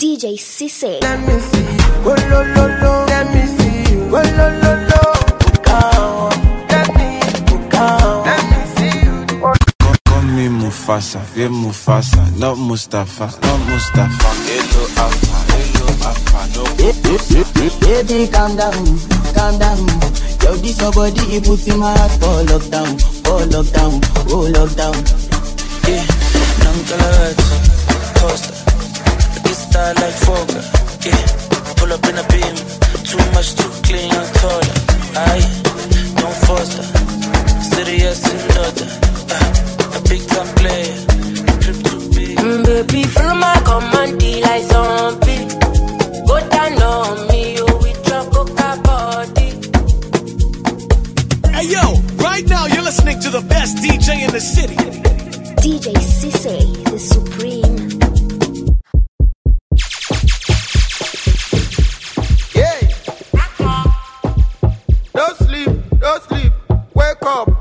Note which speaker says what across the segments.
Speaker 1: DJ Sisse.
Speaker 2: Let me see. Oh, lo, lo, lo. Let me see. Oh, lo, lo, lo. Bukao. Let me, Bukao. Let me see you.
Speaker 3: Call me Mufasa, yeah Mufasa, not Mustafa, not Mustafa. Hello Alpha, hello Alpha, no
Speaker 2: Baby, calm down, calm down. Yo, this your body, it puts in my heart for lockdown, for lockdown, oh lockdown.
Speaker 4: Yeah, Nangalat, Costa. This style like Foga. Yeah, pull up in a beam. Too much, too clean, I'm taller. Aye, don't foster. Serious and daughter. Uh, a big time player. Trip too big.
Speaker 5: Mm, baby, follow my command, like zombie. Go down on me, you with your coca body.
Speaker 6: Hey yo, right now you're listening to the best DJ in the city.
Speaker 1: DJ Sisse, the Supreme.
Speaker 2: Wake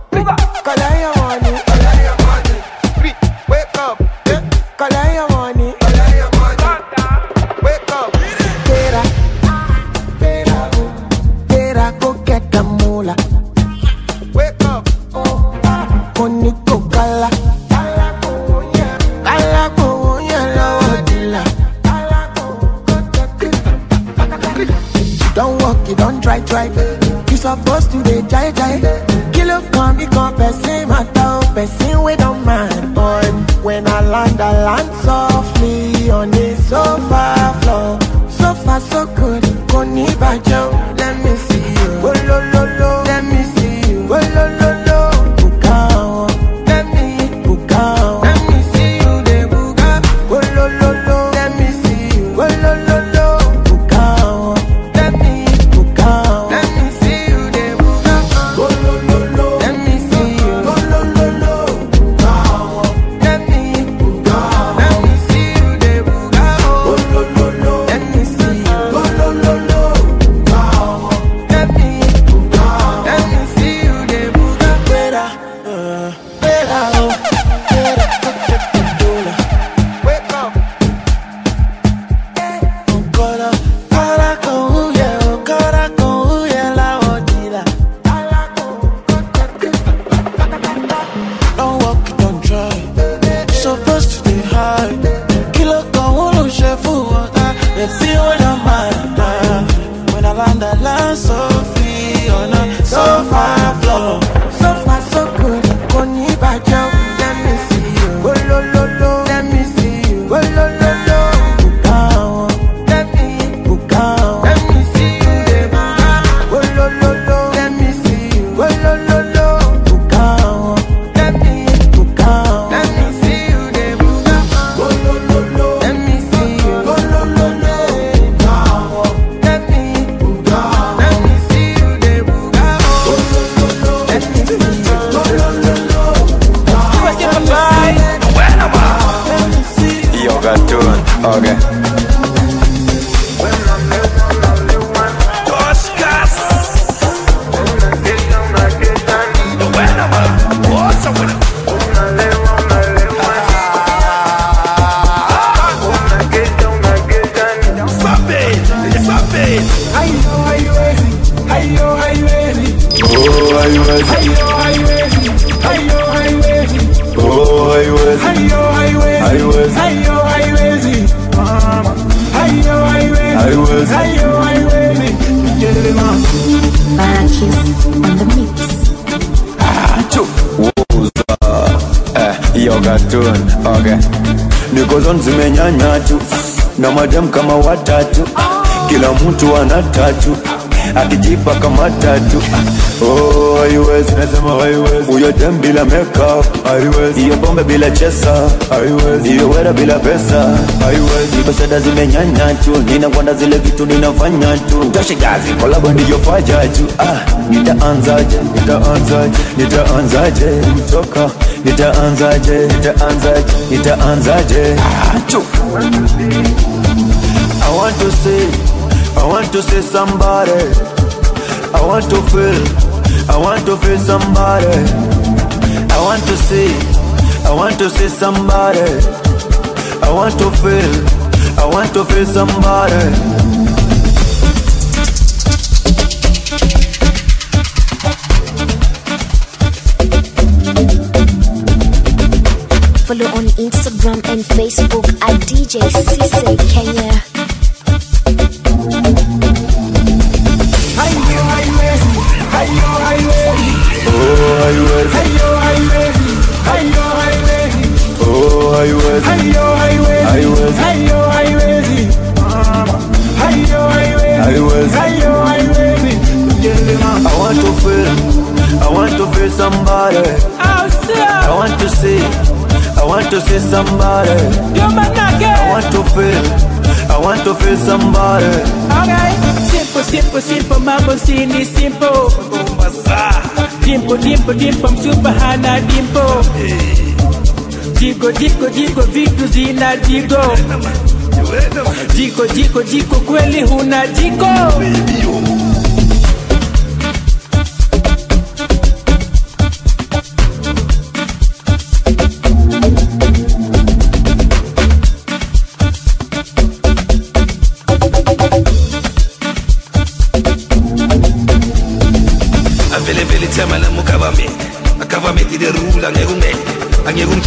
Speaker 3: Niko zimenyanya tu na madam kama watatu, kila mtu ana tatu akijipa kama tatu. Oh. Huyo dem bila makeup hiyo pombe bila chesa haiwezi, hiyo wera bila pesa haiwezi. Zimenyanya tu, ninakwenda zile vitu ninafanya tu, toshe gazi kolabo ndiyo. Ah, nitaanzaje, nitaanzaje, nitaanzaje kutoka, nitaanzaje, nitaanzaje, nitaanzaje. Chu. I want to see, I want to see somebody. I want to feel, I want to feel somebody. I want to see, I want to see somebody. I want to feel, I want to feel somebody.
Speaker 7: Instagram and Facebook at DJ Sisse Kenya.
Speaker 8: Ayo, highways, ayo, highways,
Speaker 3: Oh, are you ready?
Speaker 8: ayo, highways, ayo, highways,
Speaker 3: Oh, are you ready?
Speaker 8: ayo, highways,
Speaker 3: Highways.
Speaker 8: ayo, highways, ayo, highways,
Speaker 3: Highways.
Speaker 8: ayo, highways.
Speaker 3: I want to feel, I want to feel somebody. I want to see, I want to see somebody. I want to feel, I want to feel somebody.
Speaker 9: Okay. Simple, simple, simple, mambo sini simple. Dimple, dimple, dimple, msupa hana dimple. Jiko, jiko, jiko, vitu zina jiko. Jiko, jiko, jiko, kweli huna jiko.
Speaker 10: avele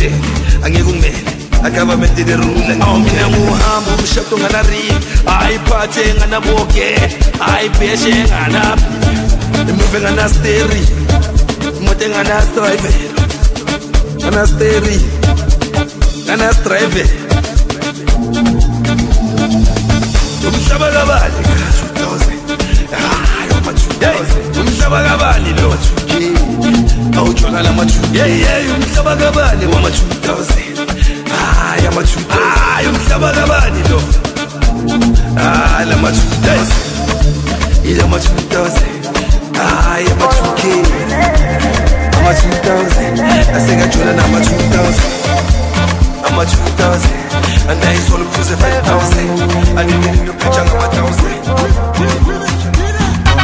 Speaker 10: kude angeke ungimele agovernment lirule oh, aw mina nguhambo umshado nganarimi ayiphathe nganaboge ayibheshe nganaphi imuve nganasteri imoto enganastrivelo nganasteri nganastrivelo umhlaba kabani? Umhlaba kabani lo kawujona la majuda yeyeyo mhlaba kabani wama-2000 hayi ama-2000 hayi umhlaba kabani lo hayi la ma-2000 ila ma-2000 hayi ama-2k ama-2000 asekajona nama-2000 ama-2000 anayisola uphuze 5000 andinini nophintsha
Speaker 11: ngama-1000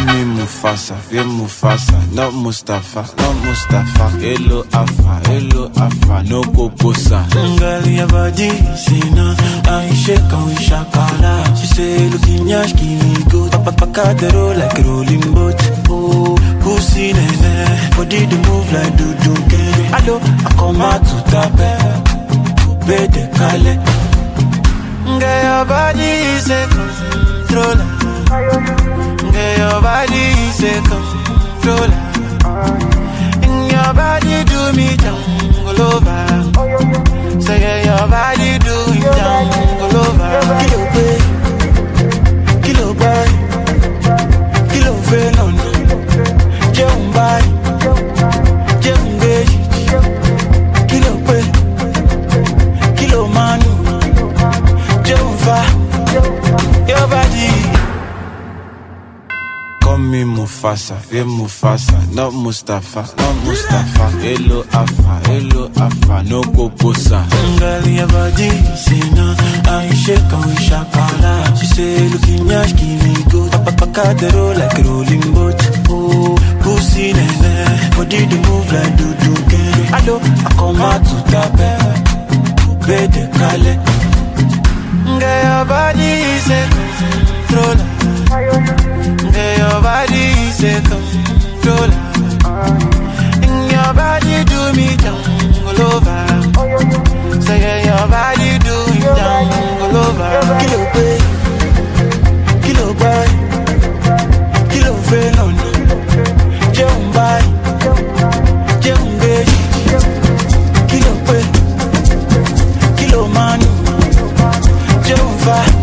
Speaker 11: me Mufasa, yeah Mufasa, not Mustafa, not Mustafa. Hello Alpha, hello Alpha, no Kokosa. Girl, your body, see now, I shake and we shakala. She say, looking yash, give go, papa paka roll like rolling boat. Oh, pussy nene, eh? body the move like do do Hello, I come out to tape, kale. Girl, your body is a controller. Girl, your body is a controller. And your body do me jungle over. Say yeah, your body do me jungle over. Mufasa, yeah Mufasa, not Mustafa, not Mustafa. Hello Alpha, hello Alpha, no Kokosa. Girl, your body, say now, I shake and we shakala. She say, looking yash, give me go. Papa paka the roll like rolling boat. Oh, pussy nene, body the move like do do Hello, I come out to tape, coupe de kale. Your body is a controller. Your body a controller. And your body do me jungle over. Say yeah, your body do me jungle over. Kilo pay, kilo buy, kilo fail on. Jẹun buy, jẹun gbé. Kilo pay, kilo money, jẹun fa.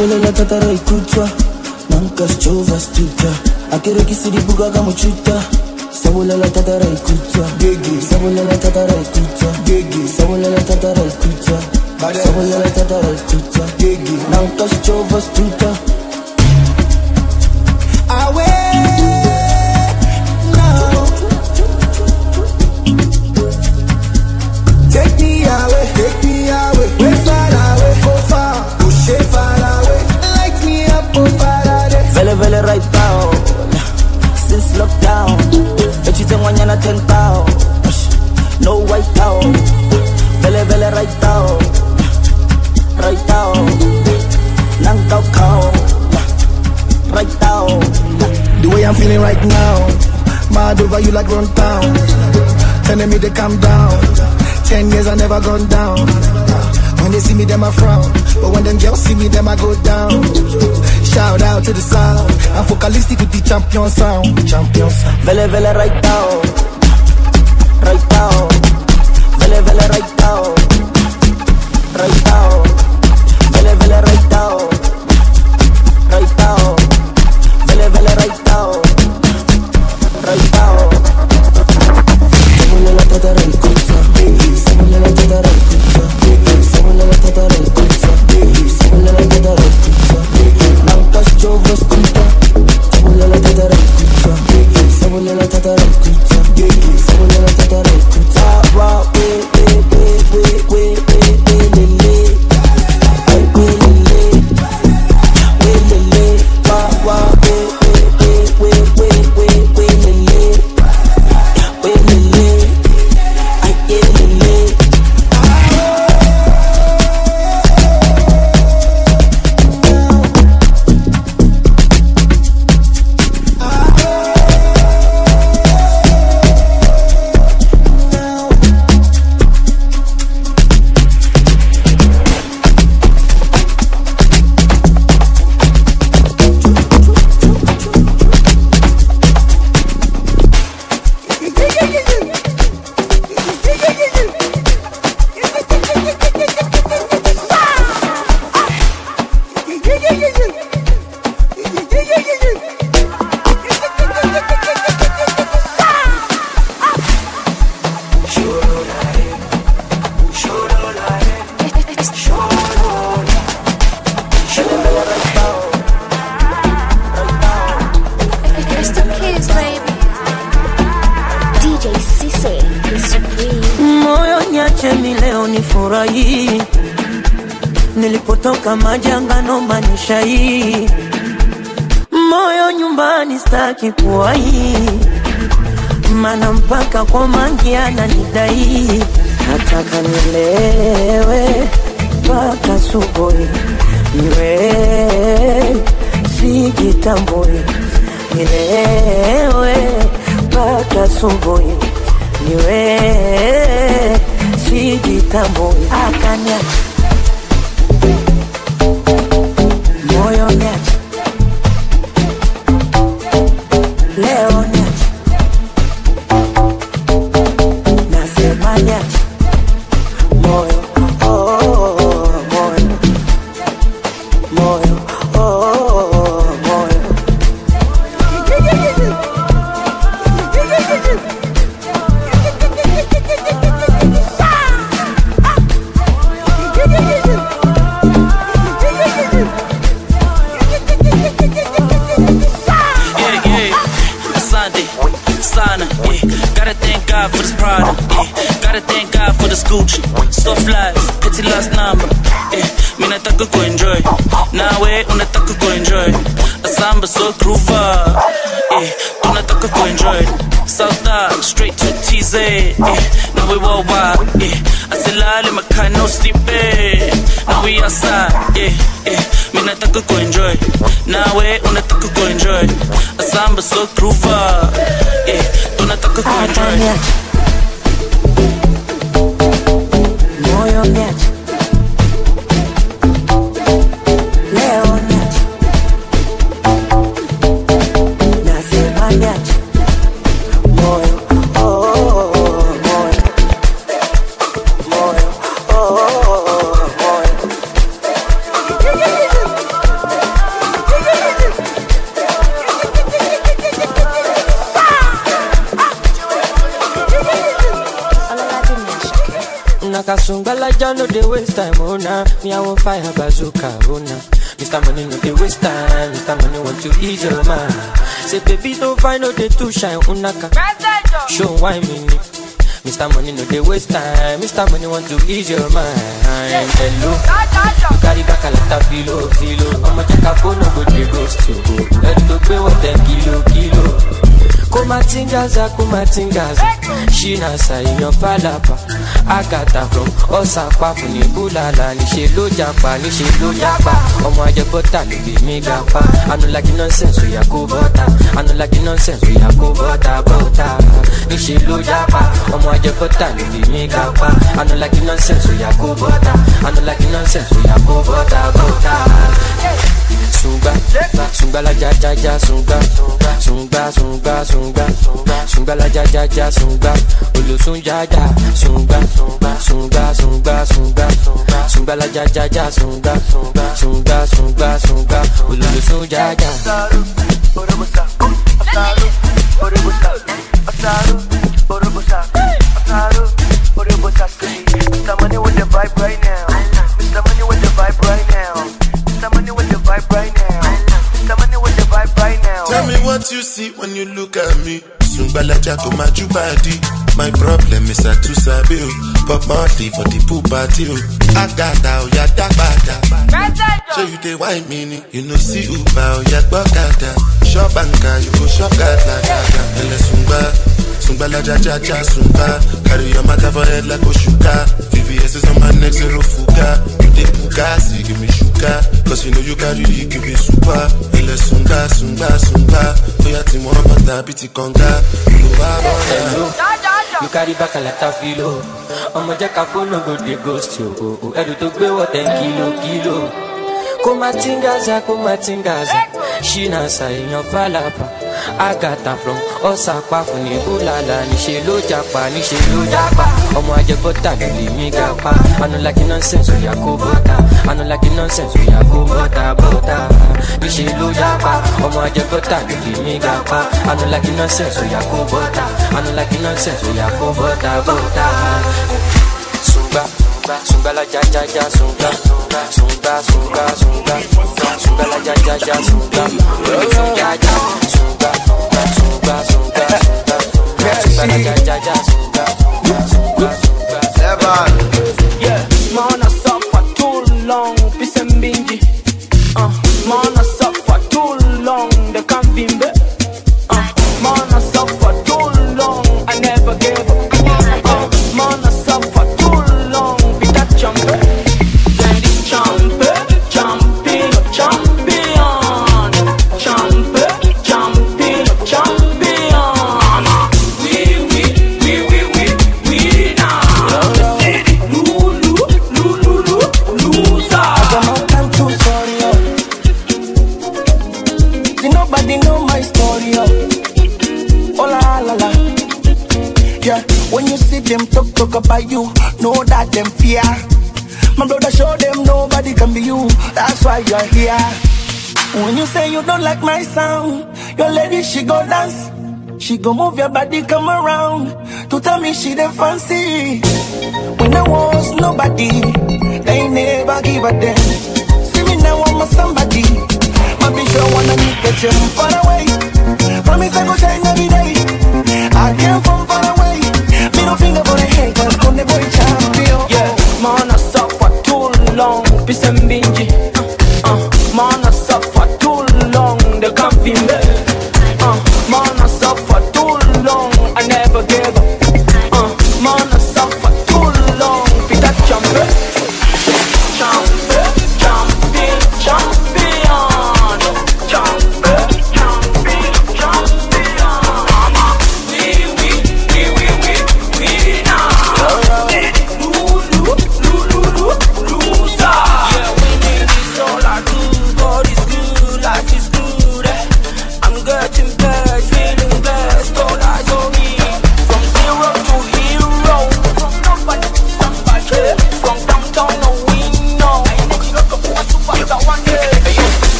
Speaker 12: Sabolela tatara ikutswa nanka sjova stuka. Akerekisiribuka ka mochuta sabolela tatara ikutswa sabolela tatara ikutswa sabolela tatara ikutswa sabolela tatara ikutswa nanka sjova stuka you
Speaker 13: like run down. Telling me to calm down. Ten years I never gone down. When they see me, them I frown. But when them girls see me, them I go down. Shout out to the sound. I'm focalistic with the champion sound. Champion sound.
Speaker 12: Vele, vele, right down. Right down.
Speaker 14: that I no they too shine? unaka. Show why me. Mr. Money no they waste time. Mr. Money want to ease your mind. Hello, you carry back a lot of filo filo. I'ma check a phone no go they ghost you. Let's go pay what ten kilo kilo kumatingaza kumatingaza. Ṣínàṣà èèyàn fàlàpà àgàtà from ọ̀sàpá fún ní búlàlà níṣẹ́ ló japa níṣẹ́ ló japa ọmọ ajẹbọ́tà ló fi mí ga pa anulagi nonsense oya kó bọ́tà anulagi nonsense oya kó bọ́tà bọ́tà níṣẹ́ ló japa ọmọ ajẹbọ́tà ló fi mí ga pa anulagi nonsense oya kó bọ́tà anulagi nonsense oya kó bọ́tà bọ́tà sunga sunga la ja ja ja sunga. Sunga sunga sunga sunga Sunga la ja ja ja sunga olosun ja ja sunga sunga sunga sunga sunga la ja ja ja sunga sunga sunga sunga olosun ja ja.
Speaker 15: Mr. Money with the vibe right now. Mr. Money with the vibe right now.
Speaker 16: What you see when you look at me. Sungbalaja go my body. My problem is I too sabi o. Pop Marley for the pool party o. Agada o ya dagbada. So you dey wine me. You know see Uber o ya gbọ́kada. Shop anka you go shop gada gada. Ẹlẹ sungba. Sungbalaja ja ja sungba. Carry your matter for head like Oshuka. VVS is on my neck zero fuga. You dey puka see give me sugar. Cause you know you carry the give me super. Ẹlẹ sunga sunga sunga. Oya ti mọ bàtà bí ti kànga. Olùwà bọ̀dà.
Speaker 14: Hello. You carry back a lot of filo. ọmọ jẹ́ ká fóònù go dey ghost yo ẹrù tó gbé wọ̀ ten kilo kilo. kó má tingaza kó má tingaza ṣínà ṣàìyàn fàlàpà àgàtà from ọ̀sàpá fún ní búlàlà níṣẹ́ ló japa níṣẹ́ ló japa. Ọmọ ajẹbọ́tà ló lè mí ga pa anulaki nonsense oya kó bọ́tà anulaki nonsense oya kó bọ́tà bọ́tà níṣẹ́ ló japa. Ọmọ ajẹbọ́tà ló lè mí ga pa anulaki nonsense oya kó bọ́tà anulaki nonsense oya kó bọ́tà bọ́tà. Sunga, sunga la ja ja ja sunga, sunga sunga sunga, sunga la ja ja ja sunga, sunga ja sunga, sunga sunga sunga, sunga la ja ja ja sunga, sunga sunga.
Speaker 17: Yeah,
Speaker 13: you, know that them fear. My brother show them nobody can be you. That's why you're here. When you say you don't like my sound, your lady she go dance. She go move your body, come around to tell me she the fancy. When I was nobody, they never give a damn. See me now, I'm a somebody. My bitch don't wanna the gym far away.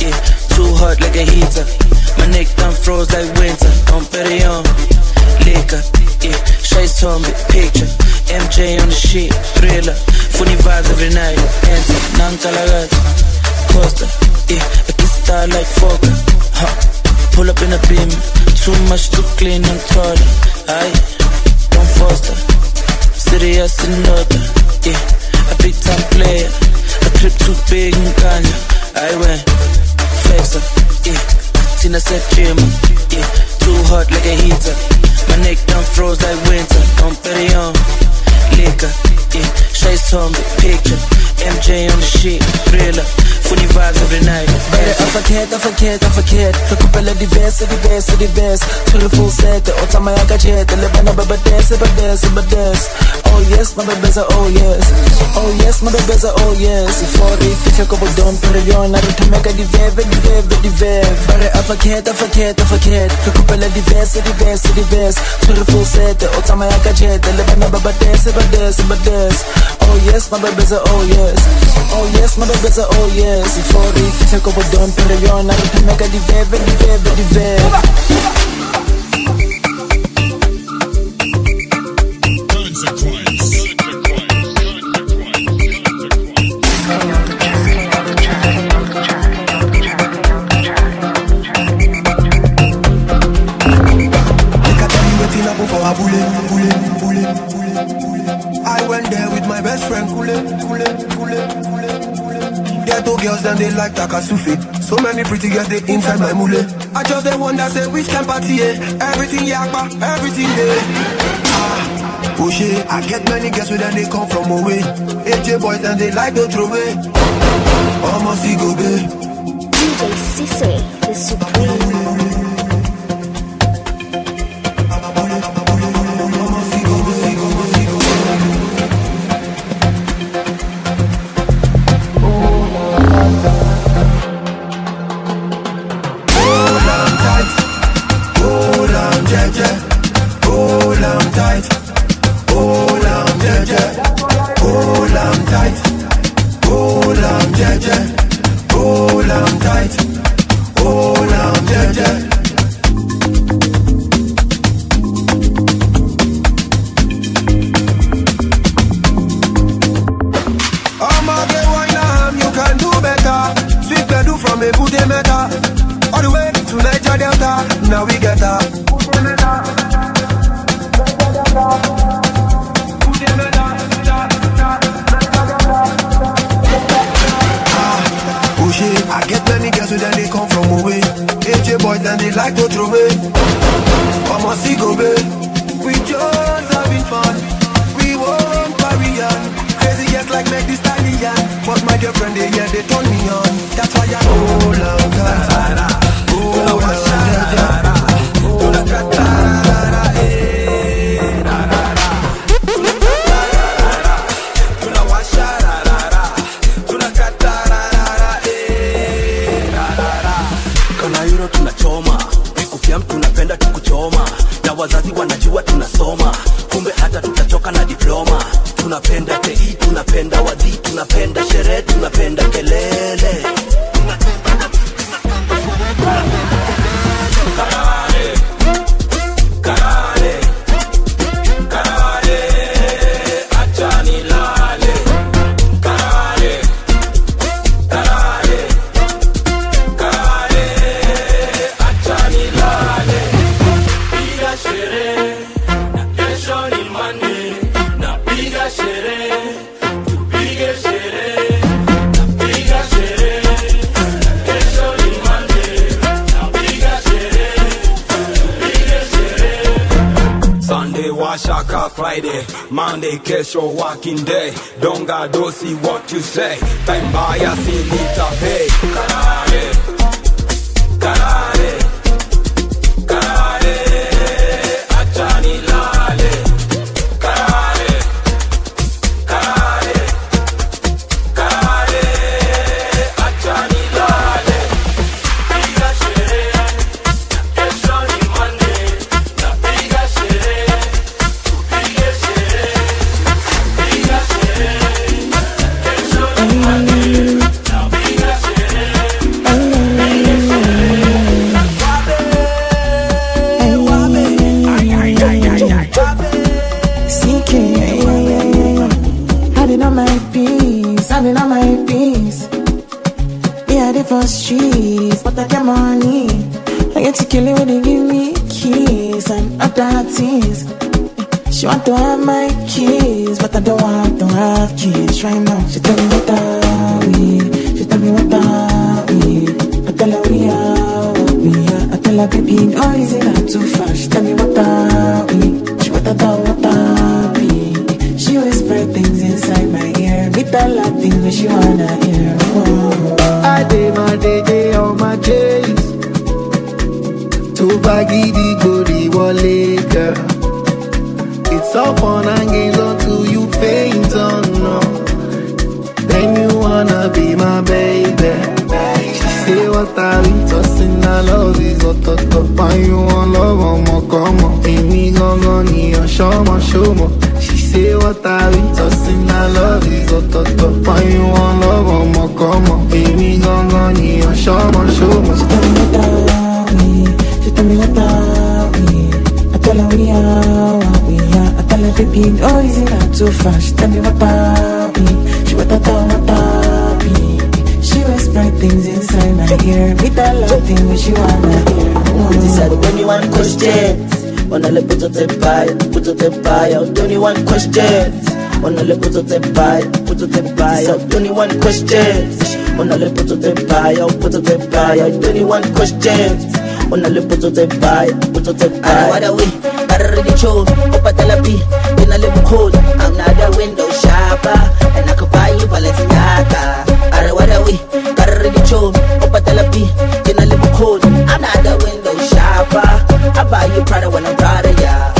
Speaker 17: Yeah, too
Speaker 14: hot like a heater. My neck done froze like winter. Don't bet it on liquor. Yeah, Shades on me, picture. MJ on the shit, thriller. Funny vibes every night. Enter, Nankalagat, Costa. Yeah, a kiss star like Fokker. Huh. Pull up in a beam. Too much, to clean, I'm taller. Aye, don't foster. Serious and other. Yeah, a big time player. A trip too big and Kanye. I went flexer. Yeah, Jimmer. Yeah, too hot like a heater. My neck done froze like winter. Don't bet on liquor. Yeah, on me, picture. MJ on the shit, thriller. Funny vibes every night.
Speaker 18: Bare afakhet afakhet afakhet re kopela dibese dibese dibese tshwere full set o tsamaya ka jete le bana ba badese badese badese oh yes ma bebeza oh yes. Oh yes ma bebeza oh yes. For re fitlhe ko bodon pere yona re thomeka diveve diveve diveve bare afakhet afakhet afakhet re kopela dibese dibese dibese tshwere full set o tsamaya ka jete le bana ba badese badese badese oh yes ma bebeza oh yes. Oh yes ma bebeza oh yes. For re fitlhe ko bodon pere yona re thomeka diveve diveve diveve
Speaker 19: Make I Them they like Takasufi. So many pretty girls they inside my mule. I just they that say which can party eh? Everything yakba, everything there. Ah, oh shit, I get many girls with they come from away. AJ boys and they like to throw away. Almost go.
Speaker 1: DJ Sisse, the supreme.
Speaker 10: Sherehe tunapenda kelele Friday, Monday kesho working day. Don't go Donga dosi what you say. Time baya silita pay. Karare,
Speaker 20: no easy not too far. She tell me what we? She what do what we? She whisper things inside my ear. Me tell her things that she wanna hear. Whoa.
Speaker 1: I did my day day on my chase. Tó bá gidi gbòdì wọlé, girl. It's all fun and games until you faint on no. Then you wanna be my baby. She say what I be tossing, I love is what the top. And you want love, ọmọ kọ́mọ. Èmi gangan ni ọ̀ṣọ́mọ ṣọ́mọ. She say what I be tossing, I love is what the top. And you want love, ọmọ kọ́mọ. Èmi gangan ni ọ̀ṣọ́mọ ṣọ́mọ.
Speaker 20: She tell me what are we? I tell her we are what we are. I tell her baby, no easy not too far. She tell me what are we? She what I thought what things inside my ear. Me tell her things which she wanna hear.
Speaker 21: Mm. 21 questions. On a le put up the fire, put up the fire. 21 questions. On a le put up the fire, put up the fire. 21 questions. On a le put up the fire, put up the fire. 21 questions. On a le put up the pie, put up the pie. What are we? Barrel show, up at Talapi, in a little cold. Another window shopper, and I could buy you Balenciaga. Are what are we? In a little code. I'm not a window shopper. I buy you Prada when I'm proud of ya.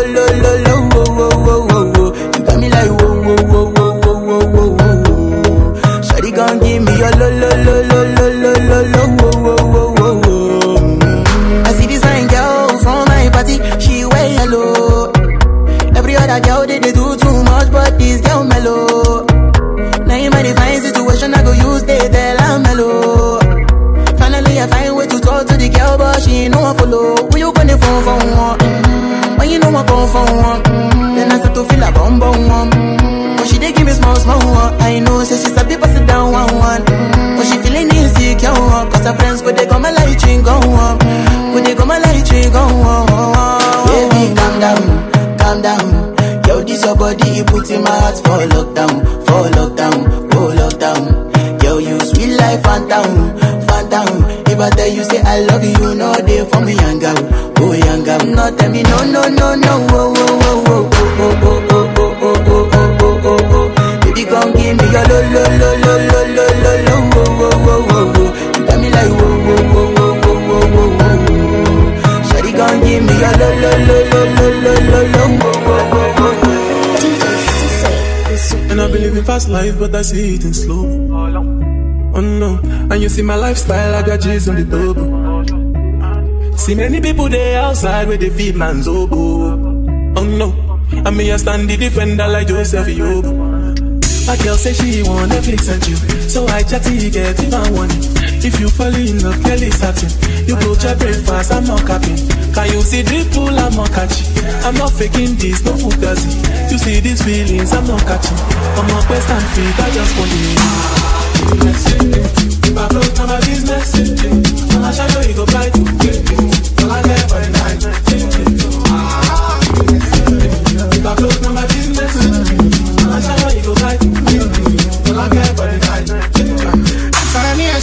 Speaker 12: lo, no go for one. Then I start to feel a bum bum one. But she dey give me small
Speaker 7: small one. I know, say she's a people sit down one one. Mm-hmm. But she feeling insecure one, cause her friends go. Oh young. No, tell me no, no, no, no, oh, oh, oh, oh, oh, oh, oh, oh, oh, oh, oh, oh, oh, oh. Baby, gon' give me your lo, lo, lo, lo, lo, lo, lo, lo, oh, oh, oh, oh, oh. You got me like whoa, whoa, whoa, whoa, whoa, whoa, whoa, whoa. Shawty gon' give me your lo, lo, lo, lo, lo, lo, lo, lo, oh, oh, oh, oh, oh.
Speaker 8: And I believe in fast life, but I see it in slow. Oh no, and you see my lifestyle, I got G's on the double. See many people there outside where they feed man's oboe. Oh no, I me stand the defender like Joseph Yobo. My girl say she want Netflix and you, so I chatty get want it. If you fall in love, clearly certain. You go to breakfast, I'm not capping. Can you see the pool, I'm not catching. I'm not faking this, no fugazi. You see these feelings, I'm not catching. I'm not best and fit, I just want it business. All I shadow, you go blind. All I get for the night.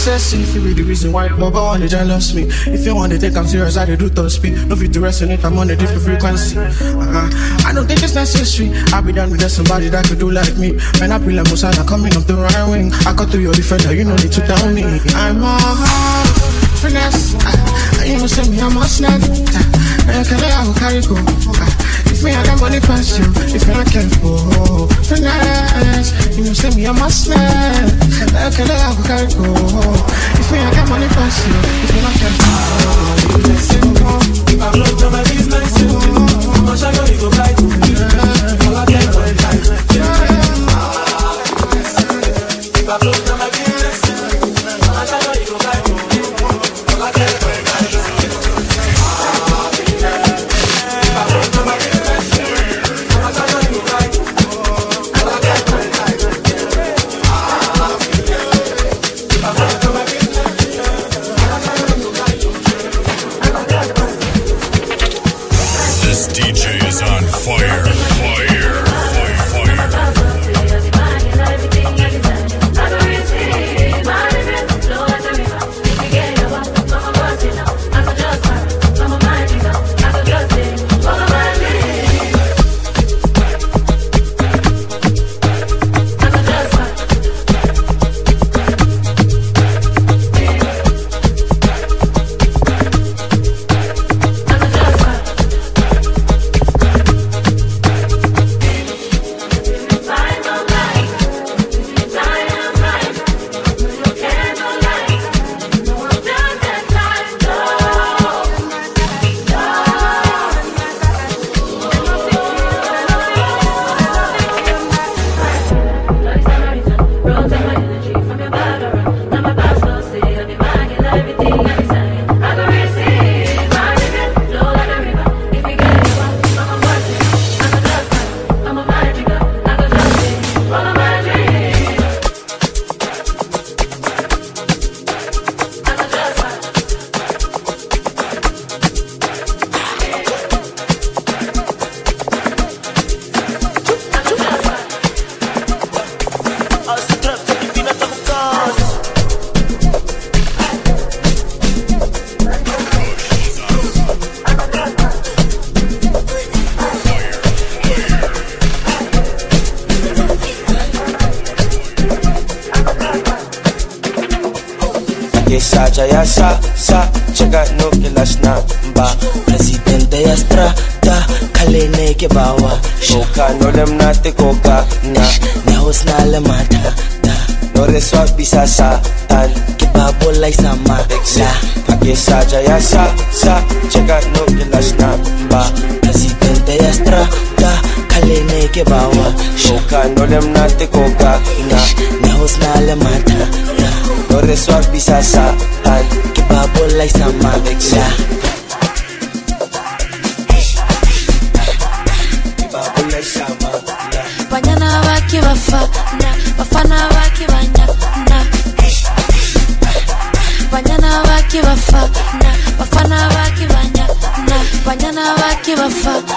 Speaker 1: I if you be the reason why Baba wanna jealous me. If you want to take I'm serious, I do top speed. No fit to resonate, I'm on a different frequency. Uh-huh. I don't think it's necessary. I'll be done with somebody that could do like me. Man, I be like Musala coming up the right wing. I got through your defender, you know need to tell me. I'm a finesse. Uh, you know, send me, I'm a snap. Uh, can I have a carry go? If me I got money pass you, if you're not careful, finesse. You know, send me a must Okay, now I go, go. If me I got money pass you, if you're not careful,
Speaker 8: you just send me I've looked at my business, I'm not sure you go back. All I
Speaker 22: care
Speaker 12: about ya sa sa Chega no kilas na ba Presidente ya strata Kale ne ke bawa Koka no lem na te koka na Ne hos na le mata ta No reswa bisa sa tan Ke babo lai sama la Pake saja ya sa sa Chega no kilas na ba Presidente ya strata Kale ne ke bawa Koka no lem na te koka na Ne hos na le mata Dorre suar bisa sapal Kita bola sama beksa
Speaker 23: Banyana baki bafana
Speaker 24: Bafana baki banyana Banyana baki bafana Bafana baki banyana Banyana baki bafana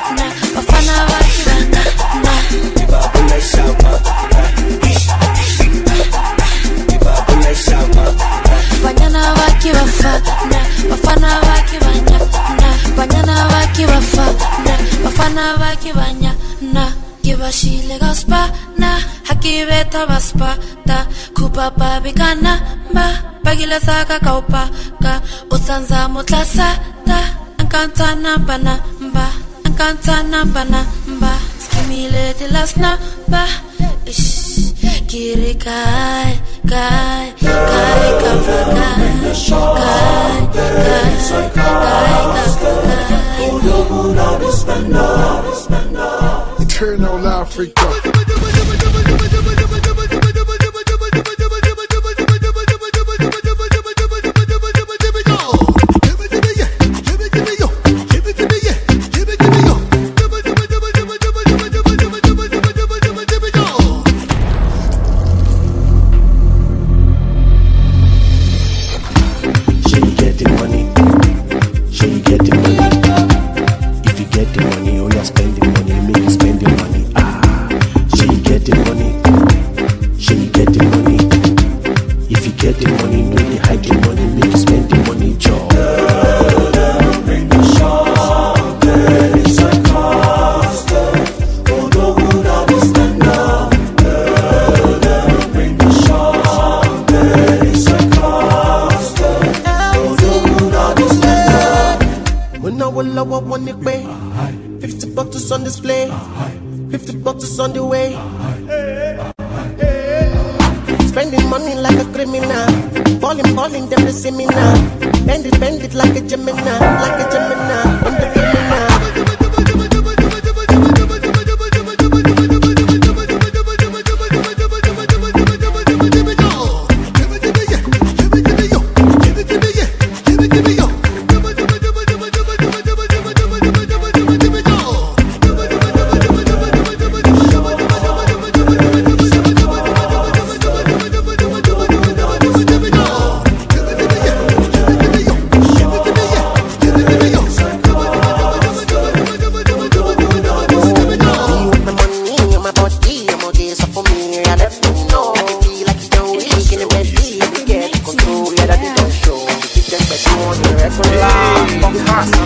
Speaker 24: bakibafana bafana bakibanya na banyana
Speaker 2: bakibafana bafana bakibanya na kibashile gaspana hakibeta baspata kupapa bikana mba bagile saka kaupaka usanza mutlasata ankantana bana mba ankantana bana mba skimile dilasna ba ish kiri kai kai kai ka fa kai kai kai kai ka fa kai Eternal Africa.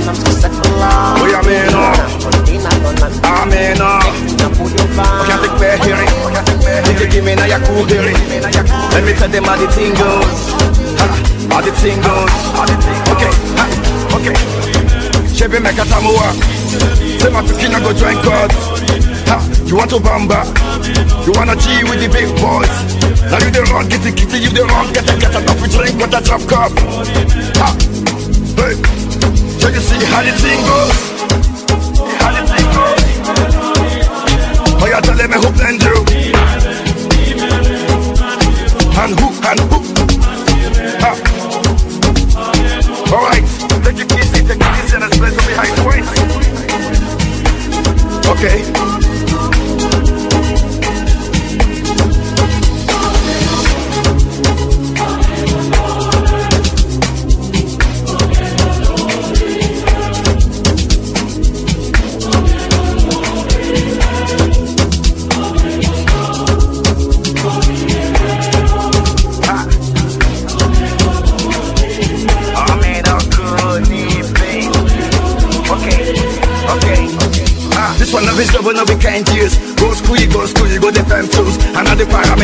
Speaker 25: We are men ah, up. I'm men up. I can't take back hearing. Did you give me now your cool hearing? Let me tell them how the thing goes. How the thing goes. Okay, okay. Chevy make a tamuwa. Say my pikin I go join God. Ha, you want to bamba? You wanna G with the big boys? Now you the wrong, get the kitty, you the wrong, get the get enough to drink with a drop cup. Ha, hey, so you see how the thing goes? How the thing goes? You tell me who blend you? And who, and who? Ha. All right, take take and let's play some behind points. Okay.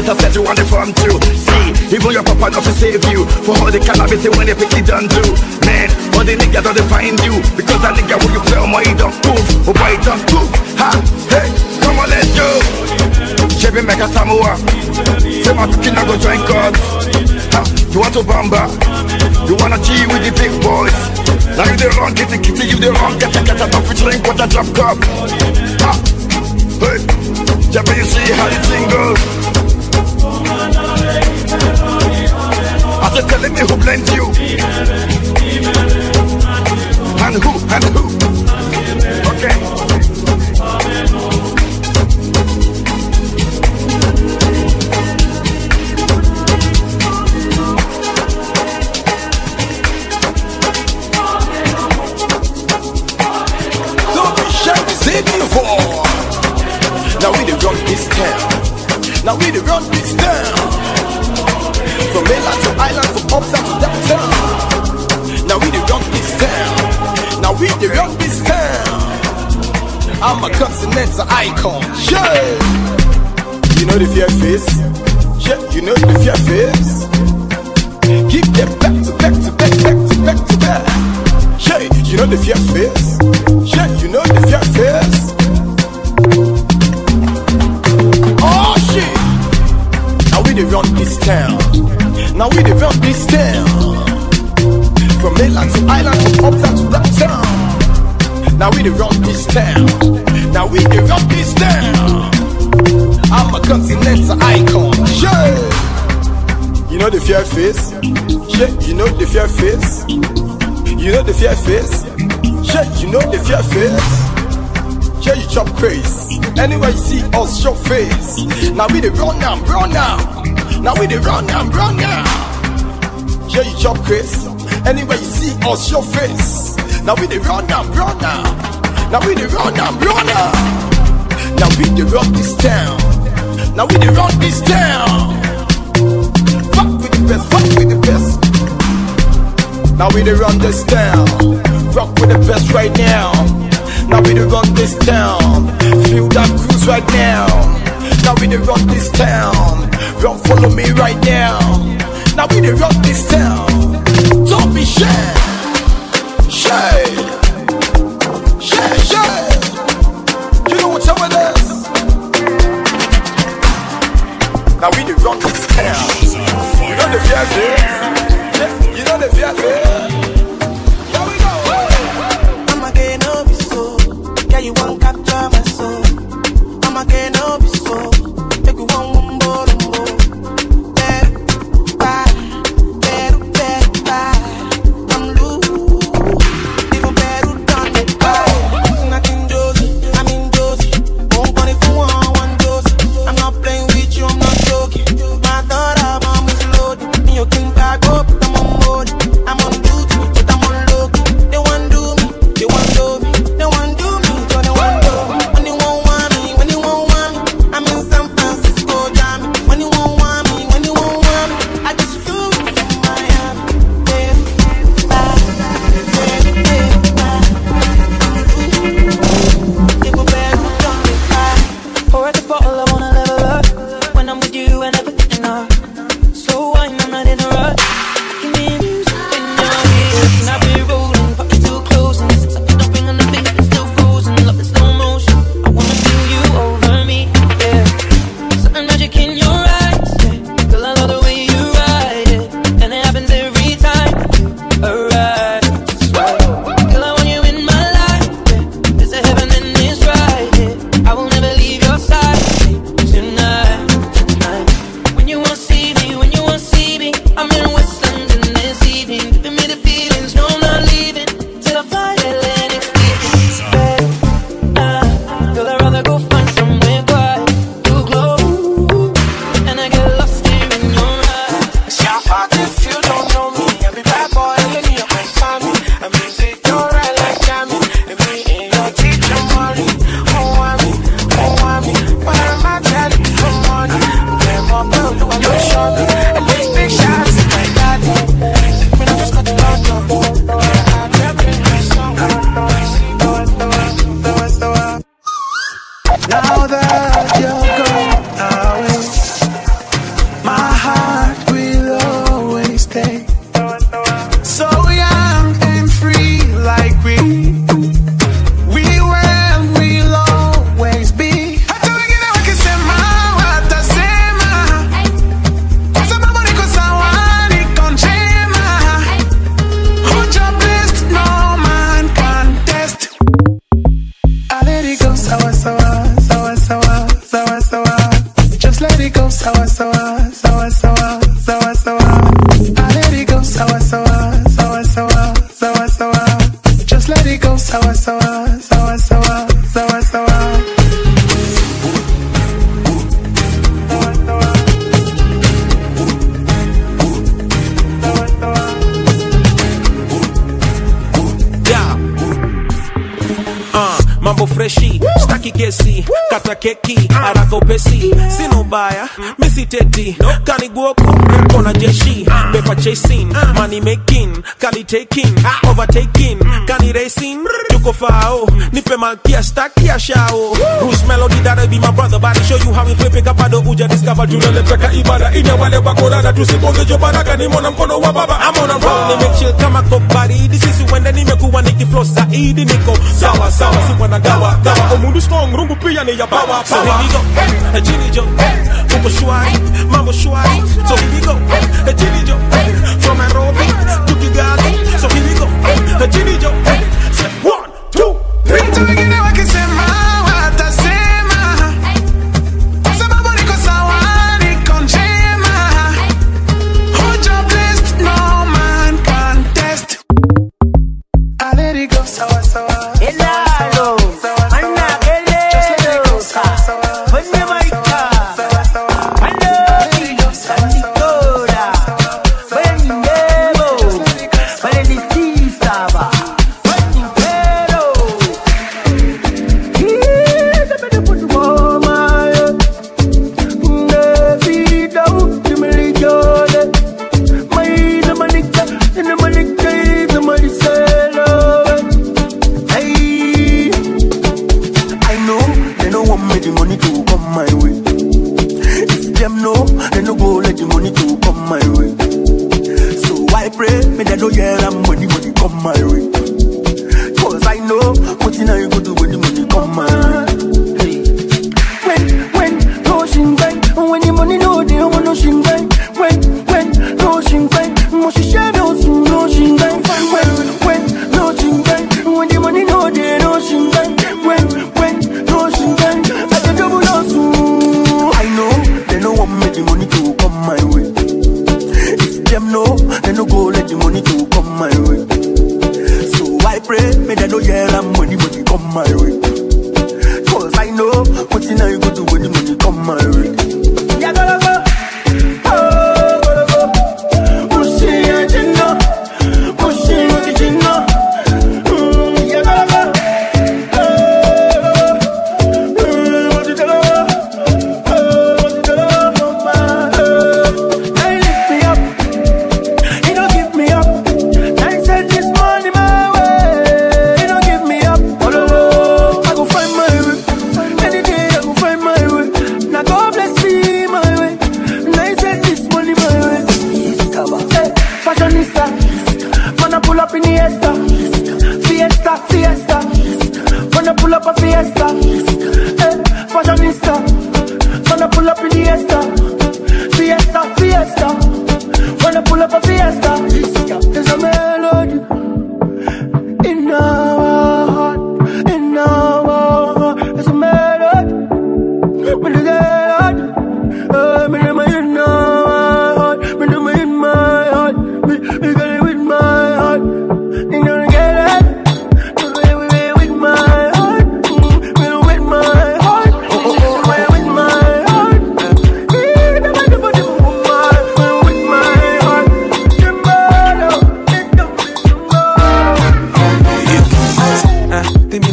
Speaker 25: Another parameter set you want the farm too. See, even your papa not to save you. For all the cannabis when they pick it done do. Man, all the niggas don't find you. Because that nigga when you play on my don't move. Oh boy, don't move. Ha, hey, come on, let's go. Chevy make a samoa. Say my pikin I go join God. Ha, you want to bamba? You wanna G with the big boys? Now you the wrong, the kitty, you the wrong, get the get enough to drink with a drop cup. Ha, hey, but you see how the thing goes. Said, telling me who blends you, and who, and who. Okay.
Speaker 26: Don't be shy before. Now we the run this town. Now we the run this town. From mainland to island, from uptown to downtown. Now we the run this town. Now we the run this town. I'm a continental icon. Yeah. you know the fear face. Yeah, you know the fear face. Keep them back to back to back, back to back to back. Yeah, you know the fear face. Yeah, you know the fear face. Oh shit! Now we dey run this town. Now we run this town. From mainland to island, from uptown to downtown. Now we run this town. Now we run this town. I'm a continental icon. Yeah. You know the fear face? Yeah, you know the fear face? You know the fear face? Yeah, you know the fear face? Yeah, you chop craze. Anywhere you see us, show face. Now we dey run now, run now. Now we run now, run now. Yeah, you chop craze. Anywhere you see us, show face. Now we dey run now, run now. We dey run now, run now. We dey run this town. Now we dey run this town. Fuck with the best, fuck with the best. Now we dey run this town. Rock with the best right now. Now we dey run this town. Feel that cruise right now. Now we dey run this town. Run, follow me right now. Now we dey run this town. Don't be shy, shy, shy, shy. You know what time it is? Now we dey run this town. You know the fear eh? Yeah, you know the fear eh? Here we go.
Speaker 27: I'm a gay no be so. Yeah,
Speaker 2: you won't
Speaker 28: Yeah. Uh, mambo freshi staki kesi kata keki haraka upesi sina ubaya misiteti kaniguoko kona jeshi. Pepa chasing money making kali taking overtaking kani racing. Tuko fao nipe malkia stakia shao. Bruce Melodie that'll be my brother I show you how we flip it kapado uja discover tunaletaka ibada. Ina wale wakorada tusipongejo baraka. Ni mwana mkono wa baba I'm on a roll. Nimechill kama kobaridi sisi wende nimekuwa nikiflow zaidi niko. Sawa sawa si wanagawa gawa omundu strong rungu pia ni ya bawa so here we go. Hey, chini jo hey, uko shwari mambo shwari so here we go. Hey, chini jo hey, from Nairobi to Kigali. So here we go. Hey, chini jo hey, say one two three.
Speaker 2: Vitu vingine wakisema watasema,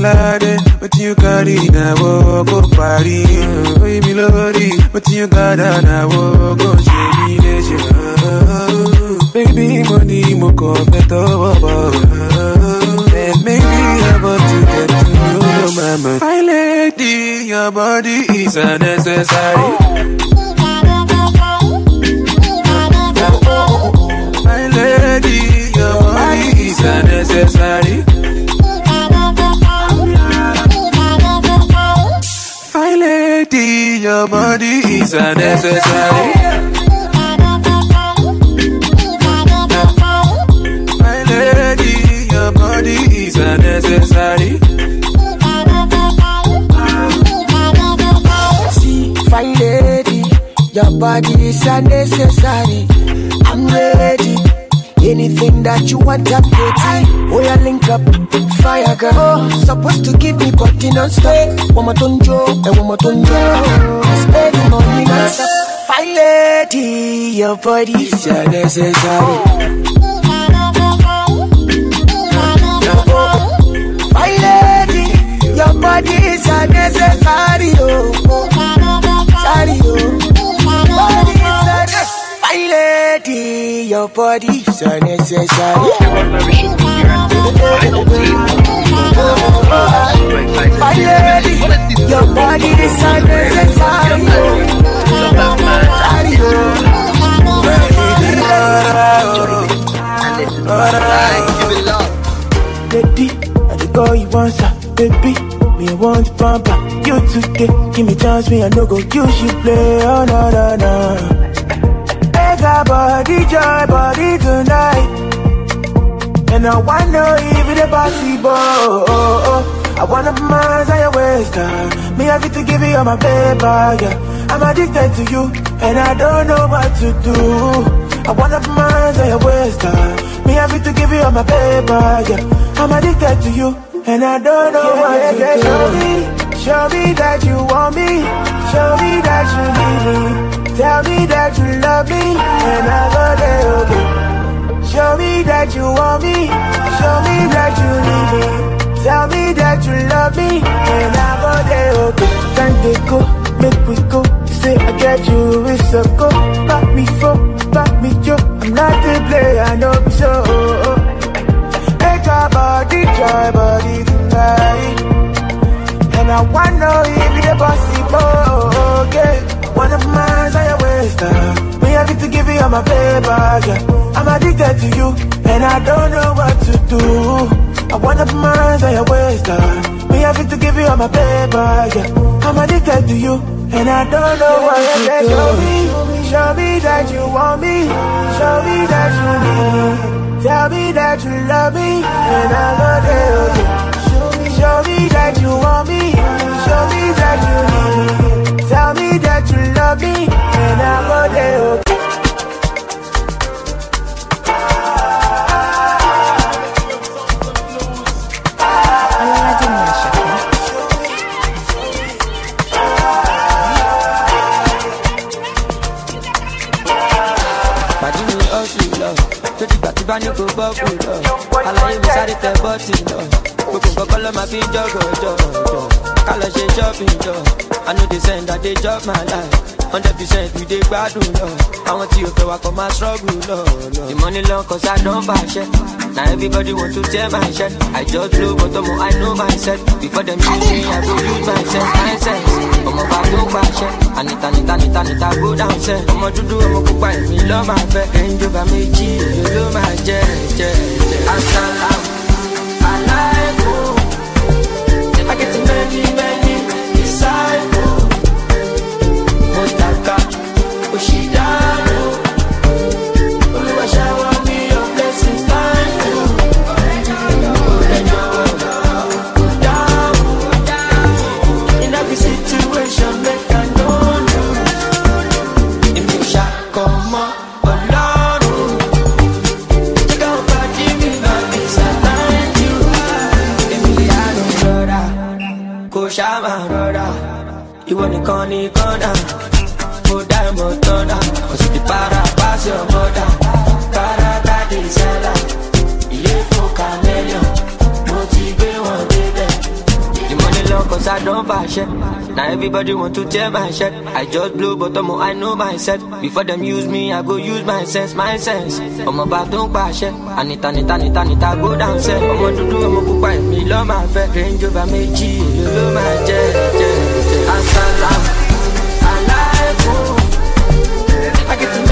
Speaker 2: What you
Speaker 29: carry now? Go party, oh, me lordy, what you got now? Go show me leisure. Baby, money, mo beto, and maybe I want to get to your mama. My lady, your body is unnecessary. My lady, your body is unnecessary. Your body is unnecessary. My lady, your body is unnecessary.
Speaker 30: See, fine lady, your body is unnecessary. I'm ready. Anything that you want, I'm ready. Oh, yeah, link up, fire girl. Oh, supposed to give me body non-stop. One more tonjo, and one more tonjo. Spend money non-stop. Fine lady, your body is unnecessary. My lady,
Speaker 2: Your body is unnecessary, oh. Sorry, oh. Fine lady, your body is unnecessary. Fine lady, your body is unnecessary, oh. Sorry, Lady, I the girl you want, sir. Baby, me want her. You today, give me chance, me I no go use you play. Oh no no no. I got body joy, body tonight. And I wanna if it's possible. I wanna my on your waist, uh. Me have to give you all my paper, yeah. I'm addicted to you, and I don't know what to do. I wanna my on your waist, uh. Me have to give you all my paper, yeah. I'm addicted to you, and I don't know
Speaker 31: Yeah,
Speaker 2: what
Speaker 31: yeah,
Speaker 2: to
Speaker 31: yeah,
Speaker 2: do.
Speaker 31: show me,
Speaker 2: show me that you want me, show me that you need me, tell me that you love me, and I go there, okay. Show me that you want me, show me that you need me. Tell me that you love me, and I go there, okay. Time they go, make we go. You say I get you, it's a go. Back me for, back me joke. I'm not the player, I know be so. Make our body, joy, body tonight. And I wanna know if it's possible, okay. One of mine's your waist, uh. Me have to give you all my paper, yeah. I'm addicted to you, and I don't know what to do. I wanna put my hands on your waist, uh. Me have to give you all my paper, yeah. I'm addicted to you, and I don't know what to do. Show me, show me that you want me, show me that you need me. Tell me that you love me, and I go there, okay. Show me that you want me, show me that you need me. Tell me that you love me, and I go there, okay.
Speaker 14: Ní kò bọ́ kù lọ. Àlàyé mi sáré tẹ bọ́ọ̀tì lọ. Gbogbo nǹkan kọ́. I know dey send, I dey chop my life. Hundred percent we dey gbádùn lọ. Àwọn tí o fẹ́ wa kọ́ máa struggle lọ. The money long cause I don fàṣẹ. Na everybody want to tear my shirt. I just blow but ọmọ I know myself. Before dem use me, I go use myself. My sense. Ọmọ bá tó pàṣẹ. Anita nita nita nita go down sẹ́. Ọmọ dúdú ọmọ pupa èmi lọ́ máa fẹ́. Ẹnjọba méjì èlò ló máa jẹ́ jẹ́ jẹ́. Asalaam alaikum. I get many Ọ̀sìn ti para wọn. The money long cause I don't fashion. Now everybody want to tear my shirt. I just blow but ọmọ I know myself. Before them use me, I go use my sense, my sense. Ọmọ bá tó ń pàṣẹ. Anita nita nita nita go down sẹ́. Ọmọ dúdú ọmọ pupa èmi lọ́ máa fẹ́. Range over méjì èlò ló máa jẹ́ jẹ́ jẹ́. Asalaam I get to